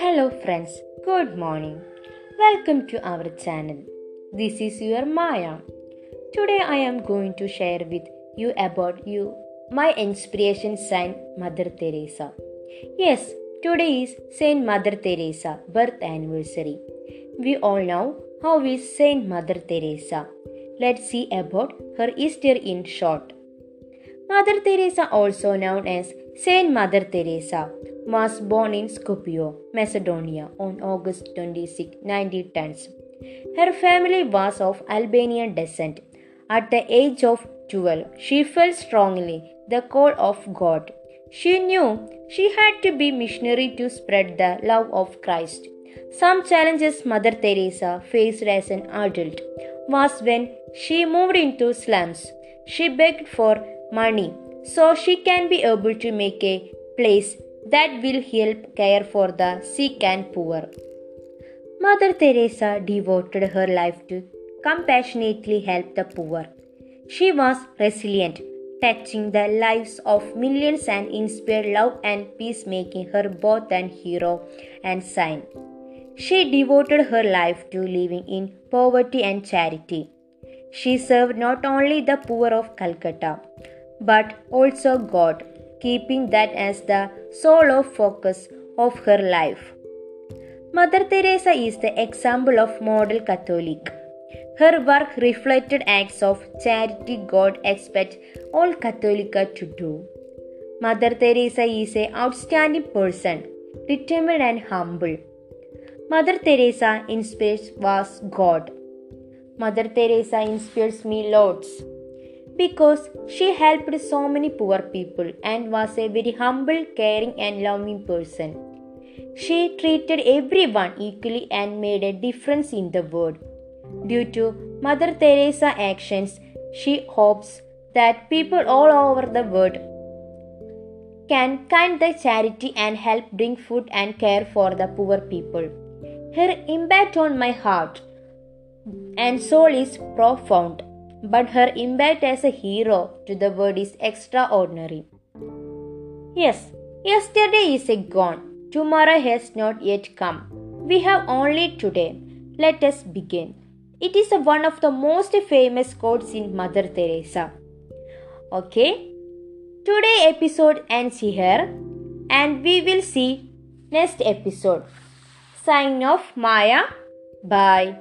Hello, friends. Good morning. Welcome to our channel. This is your Maya. Today, I am going to share with you about you, my inspiration Saint Mother Teresa. Yes, today is Saint Mother Teresa birth anniversary. We all know how is Saint Mother Teresa. Let's see about her history in short. Mother Teresa, also known as Saint Mother Teresa, was born in Skopje, Macedonia on August 26, 1910. Her family was of Albanian descent. At the age of 12, she felt strongly the call of God. She knew she had to be missionary to spread the love of Christ. Some challenges Mother Teresa faced as an adult was when she moved into slums. She begged for money so she can be able to make a place that will help care for the sick and poor. Mother Teresa devoted her life to compassionately help the poor. She was resilient, touching the lives of millions and inspired love and peace, making her both an hero and saint. She devoted her life to living in poverty and charity. She served not only the poor of Calcutta, but also God keeping that as the sole of focus of her life. Mother Teresa is the example of model Catholic. Her work reflected acts of charity God expects all Catholics to do. Mother Teresa is an outstanding person, determined and humble. Mother Teresa inspires was God. Mother Teresa inspires me lots because she helped so many poor people and was a very humble, caring, and loving person. She treated everyone equally and made a difference in the world. Due to Mother Teresa's actions, she hopes that people all over the world can kind the charity and help bring food and care for the poor people. Her impact on my heart and soul is profound but her impact as a hero to the world is extraordinary. Yes, yesterday is gone, tomorrow has not yet come. We have only today. Let us begin. It is one of the most famous quotes in Mother Teresa. Okay, today episode ends here and we will see next episode. Sign off Maya. Bye.